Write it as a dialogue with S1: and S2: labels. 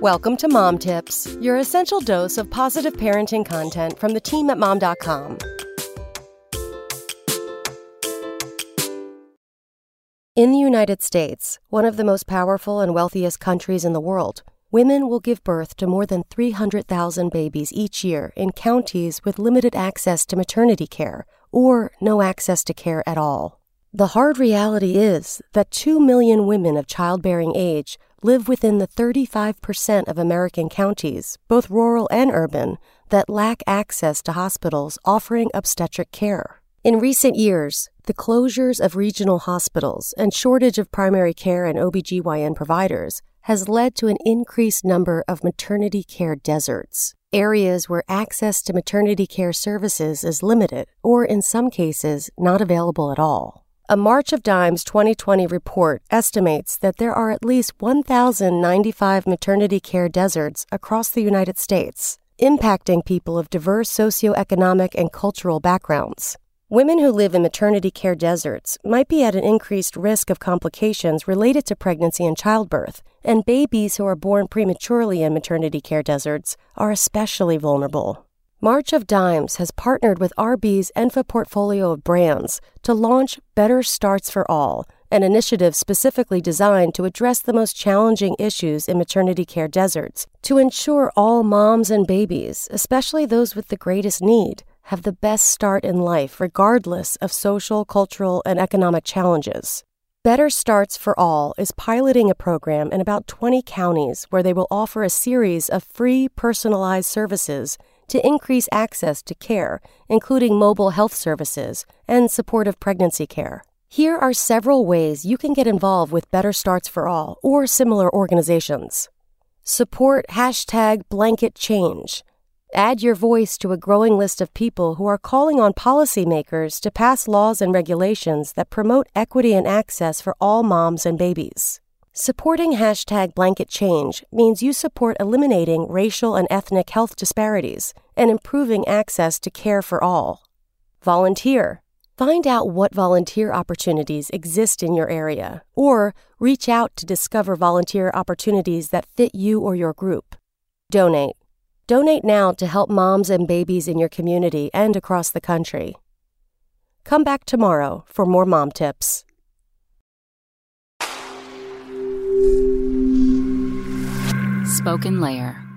S1: Welcome to Mom Tips, your essential dose of positive parenting content from the team at mom.com. In the United States, one of the most powerful and wealthiest countries in the world, women will give birth to more than 300,000 babies each year in counties with limited access to maternity care or no access to care at all. The hard reality is that 2 million women of childbearing age live within the 35% of American counties, both rural and urban, that lack access to hospitals offering obstetric care. In recent years, the closures of regional hospitals and shortage of primary care and OBGYN providers has led to an increased number of maternity care deserts, areas where access to maternity care services is limited or, in some cases, not available at all. A March of Dimes 2020 report estimates that there are at least 1,095 maternity care deserts across the United States, impacting people of diverse socioeconomic and cultural backgrounds. Women who live in maternity care deserts might be at an increased risk of complications related to pregnancy and childbirth, and babies who are born prematurely in maternity care deserts are especially vulnerable. March of Dimes has partnered with RB's Enfa portfolio of brands to launch Better Starts for All, an initiative specifically designed to address the most challenging issues in maternity care deserts to ensure all moms and babies, especially those with the greatest need, have the best start in life regardless of social, cultural, and economic challenges. Better Starts for All is piloting a program in about 20 counties where they will offer a series of free personalized services to increase access to care, including mobile health services and supportive pregnancy care. Here are several ways you can get involved with Better Starts for All or similar organizations. Support hashtag blanket change. Add your voice to a growing list of people who are calling on policymakers to pass laws and regulations that promote equity and access for all moms and babies. Supporting hashtag blanket change means you support eliminating racial and ethnic health disparities and improving access to care for all. Volunteer. Find out what volunteer opportunities exist in your area, or reach out to discover volunteer opportunities that fit you or your group. Donate. Donate now to help moms and babies in your community and across the country. Come back tomorrow for more mom tips.
S2: SpokenLayer.